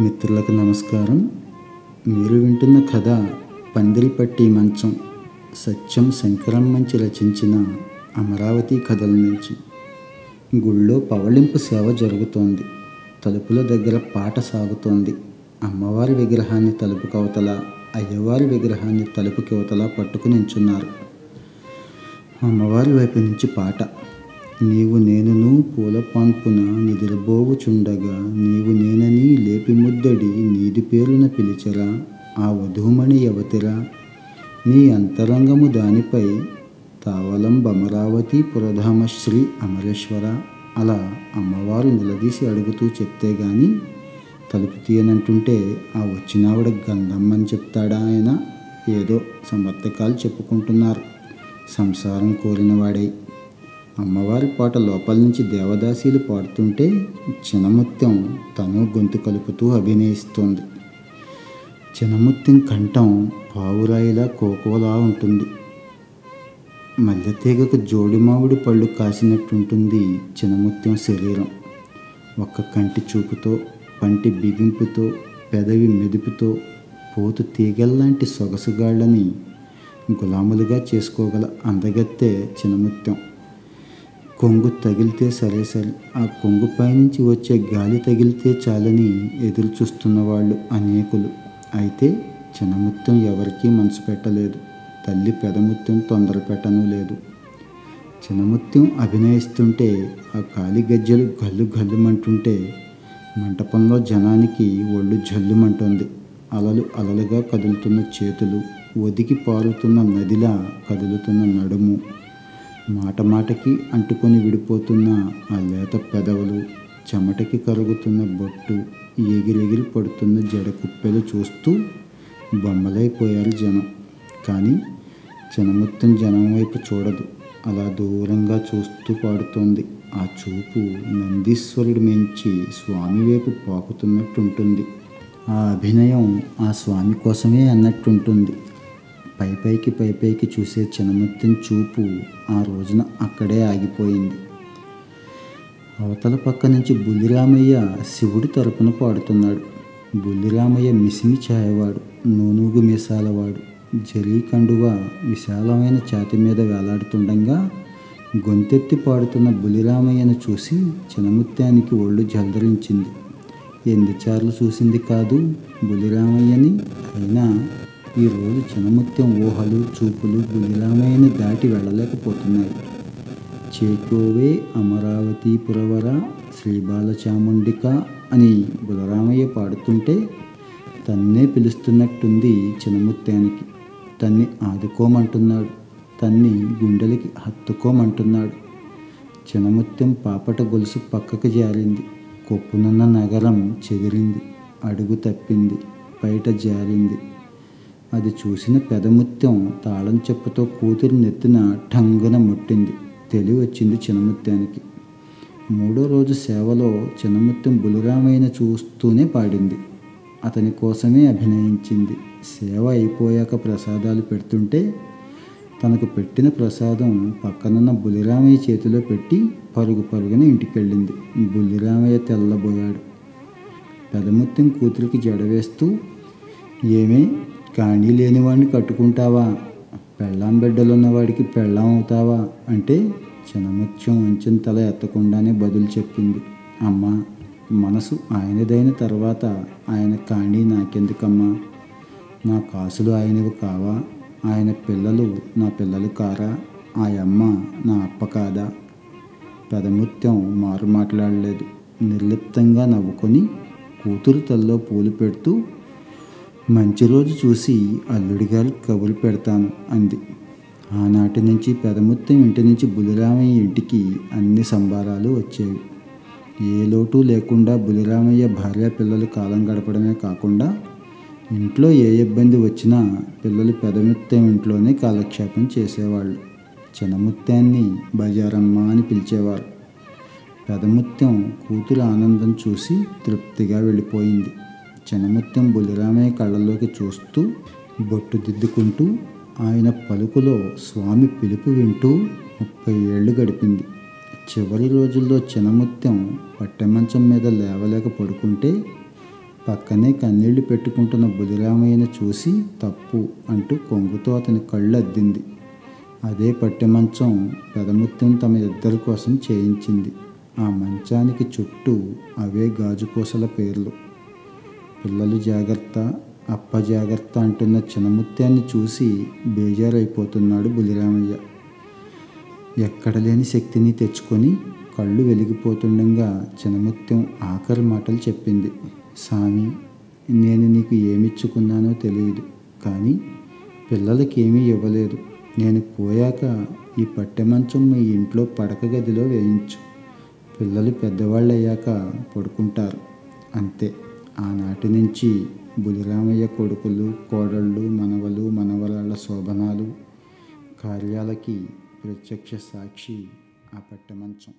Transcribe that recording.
మిత్రులకు నమస్కారం. మీరు వింటున్న కథ పందిరిపట్టి మంచం. సత్యం శంకరం మంచి రచించిన అమరావతి కథల నుంచి. గుళ్ళో పవళింపు సేవ జరుగుతోంది. తలుపుల దగ్గర పాట సాగుతోంది. అమ్మవారి విగ్రహాన్ని తలుపు కవతల అయ్యవారి విగ్రహాన్ని తలుపు కవతల పట్టుకుని నించున్నారు. అమ్మవారి వైపు నుంచి పాట. నీవు నేనును పూల పాన్పున నిద్రబోవుచుండగా నీవు నేనని లేపి ముద్దడి నీది పేరున పిలిచరా ఆ వధూమణి యవతిరా నీ అంతరంగము దానిపై తావలం బమరావతి పురధామశ్రీ అమరేశ్వర అలా అమ్మవారు నిలదీసి అడుగుతూ చెప్తే గాని తలుపు తీయనంటుంటే ఆ వచ్చినావిడ గంధమ్మని చెప్తాడా ఆయన? ఏదో సమర్థకాలు చెప్పుకుంటున్నారు. సంసారం కోరినవాడై. అమ్మవారి పాట లోపల నుంచి దేవదాసీలు పాడుతుంటే చినముత్యం తను గొంతు కలుపుతూ అభినయిస్తుంది. చినముత్యం కంఠం పావురాయిలా కోకోలా ఉంటుంది. మల్లెతీగకు జోడి మామిడి పళ్ళు కాసినట్టుంటుంది చినముత్యం శరీరం. ఒక్క కంటి చూపుతో పంటి బిగింపుతో పెదవి మెదుపుతో పోతు తీగల్లాంటి సొగసుగాళ్ళని గులాములుగా చేసుకోగల అందగత్తే చినముత్యం కొంగు తగిలితే సరే సరే ఆ కొంగు పైనుంచి వచ్చే గాలి తగిలితే చాలని ఎదురు చూస్తున్న వాళ్ళు అనేకులు. అయితే చిన్నముత్యం ఎవరికీ మనసు పెట్టలేదు తల్లి పెదముత్యం తొందర పెట్టను లేదు. చిన్నముత్యం అభినయిస్తుంటే ఆ కాలి గజ్జలు గల్లు గల్లుమంటుంటే మంటపంలో జనానికి ఒళ్ళు జల్లుమంటుంది. అలలు అలలుగా కదులుతున్న చేతులు ఒదికి పారుతున్న నదిలా కదులుతున్న నడుము. మాట మాటకి అంటుకొని విడిపోతున్న ఆ లేత పెదవులు చెమటకి కరుగుతున్న బొట్టు ఎగిరెగిరి పడుతున్న జడ కుప్పెలు చూస్తూ బొమ్మలైపోయారు జనం. కానీ జనముత్తం జనం వైపు చూడదు. అలా దూరంగా చూస్తూ పాడుతోంది. ఆ చూపు నందీశ్వరుడి మించి స్వామి వైపు పాకుతున్నట్టుంటుంది. ఆ అభినయం ఆ స్వామి కోసమే అన్నట్టుంటుంది. పై పైకి పై పైకి చూసే చినముత్తెం చూపు ఆ రోజున అక్కడే ఆగిపోయింది. అవతల పక్క నుంచి బుల్లిరామయ్య శివుడి తరపున పాడుతున్నాడు. బుల్లిరామయ్య మిసిమి ఛాయవాడు నూనూగు మీసాలవాడు. జరీ కండువ విశాలమైన ఛాతి మీద వేలాడుతుండగా గొంతెత్తి పాడుతున్న బులిరామయ్యను చూసి చినముత్యానికి ఒళ్ళు జల్దరించింది. ఎన్నిసార్లు చూసింది కాదు బులిరామయ్యని అయినా ఈరోజు చినముత్యం ఊహలు చూపులు బుల్లిరామయ్యని దాటి వెళ్ళలేకపోతున్నాయి. చేకోవే అమరావతి పురవర శ్రీబాలచాముండిక అని బులరామయ్య పాడుతుంటే తన్నే పిలుస్తున్నట్టుంది చినముత్యానికి. తన్ని ఆదుకోమంటున్నాడు. తన్ని గుండెలకి హత్తుకోమంటున్నాడు. చినముత్యం పాపట గొలుసు పక్కకు జారింది. కొప్పునున్న నగరం చెదిరింది. అడుగు తప్పింది. బయట జారింది. అది చూసిన పెదముత్యం తాళం చెప్పుతో కూతురు నెత్తిన ఠంగున ముట్టింది. తెలివి వచ్చింది చినముత్యానికి మూడో రోజు సేవలో చినముత్యం బులిరామైన చూస్తూనే పాడింది. అతని కోసమే అభినయించింది. సేవ అయిపోయాక ప్రసాదాలు పెడుతుంటే తనకు పెట్టిన ప్రసాదం పక్కనున్న బులిరామయ్య చేతిలో పెట్టి పరుగు పరుగున ఇంటికెళ్ళింది. బులిరామయ్య తెల్లబోయాడు. పెదముత్యం కూతురికి జడవేస్తూ ఏమే కాణీ లేనివాడిని కట్టుకుంటావా? పెళ్ళాం బిడ్డలున్నవాడికి పెళ్ళాం అవుతావా? అంటే చినముత్యం వంచిన తల ఎత్తకుండానే బదులు చెప్పింది. అమ్మ మనసు ఆయనదైన తర్వాత ఆయన కాణీ నాకెందుకమ్మా? నా కాసులు ఆయనవి కావా? ఆయన పిల్లలు నా పిల్లలు కారా? ఆ అమ్మ నా అప్ప కాదా? పెదముత్యం మారు మాట్లాడలేదు. నిర్లిప్తంగా నవ్వుకొని కూతురు తల్లో పూలు పెడుతూ మంచి రోజు చూసి అల్లుడి కబులు కబురు పెడతాను అంది. ఆనాటి నుంచి పెదముత్తం ఇంటి నుంచి బులిరామయ్య ఇంటికి అన్ని సంబారాలు వచ్చేవి. ఏ లోటు లేకుండా బులిరామయ్య భార్య పిల్లలు కాలం గడపడమే కాకుండా ఇంట్లో ఏ ఇబ్బంది వచ్చినా పిల్లలు పెదముత్యం ఇంట్లోనే కాలక్షేపం చేసేవాళ్ళు. చిన్నముత్యాన్ని బజారమ్మ అని పిలిచేవారు. పెదముత్యం కూతురు ఆనందం చూసి తృప్తిగా వెళ్ళిపోయింది. చినముత్యం బులిరామయ్య కళ్ళల్లోకి చూస్తూ బొట్టు దిద్దుకుంటూ ఆయన పలుకులో స్వామి పిలుపు వింటూ ముప్పై ఏళ్ళు గడిపింది. చివరి రోజుల్లో చినముత్యం పట్టెమంచం మీద లేవలేక పడుకుంటే పక్కనే కన్నీళ్ళు పెట్టుకుంటున్న బులిరామయ్యను చూసి తప్పు అంటూ కొంగుతో అతని కళ్ళు అద్దింది. అదే పట్టెమంచం పెదముత్యం తమ ఇద్దరి కోసం చేయించింది. ఆ మంచానికి చుట్టూ అవే గాజుపూసల పేర్లు. పిల్లలు జాగ్రత్త అప్ప జాగ్రత్త అంటున్న చిన్నముత్యాన్ని చూసి బేజారైపోతున్నాడు బులిరామయ్య. ఎక్కడ లేని శక్తిని తెచ్చుకొని కళ్ళు వెలిగిపోతుండగా చిన్నముత్యం ఆఖరి మాటలు చెప్పింది. స్వామి నేను నీకు ఏమిచ్చుకున్నానో తెలియదు కానీ పిల్లలకి ఏమీ ఇవ్వలేదు. నేను పోయాక ఈ పట్టె మంచం మీ ఇంట్లో పడక గదిలో వేయించు. పిల్లలు పెద్దవాళ్ళు అయ్యాక పడుకుంటారు. అంతే. ఆనాటి నుంచి బులిరామయ్య కొడుకులు కోడళ్ళు మనవలు మనవరాళ్ళ శోభనాలు కార్యాలకి ప్రత్యక్ష సాక్షి ఆ పట్టమంచం.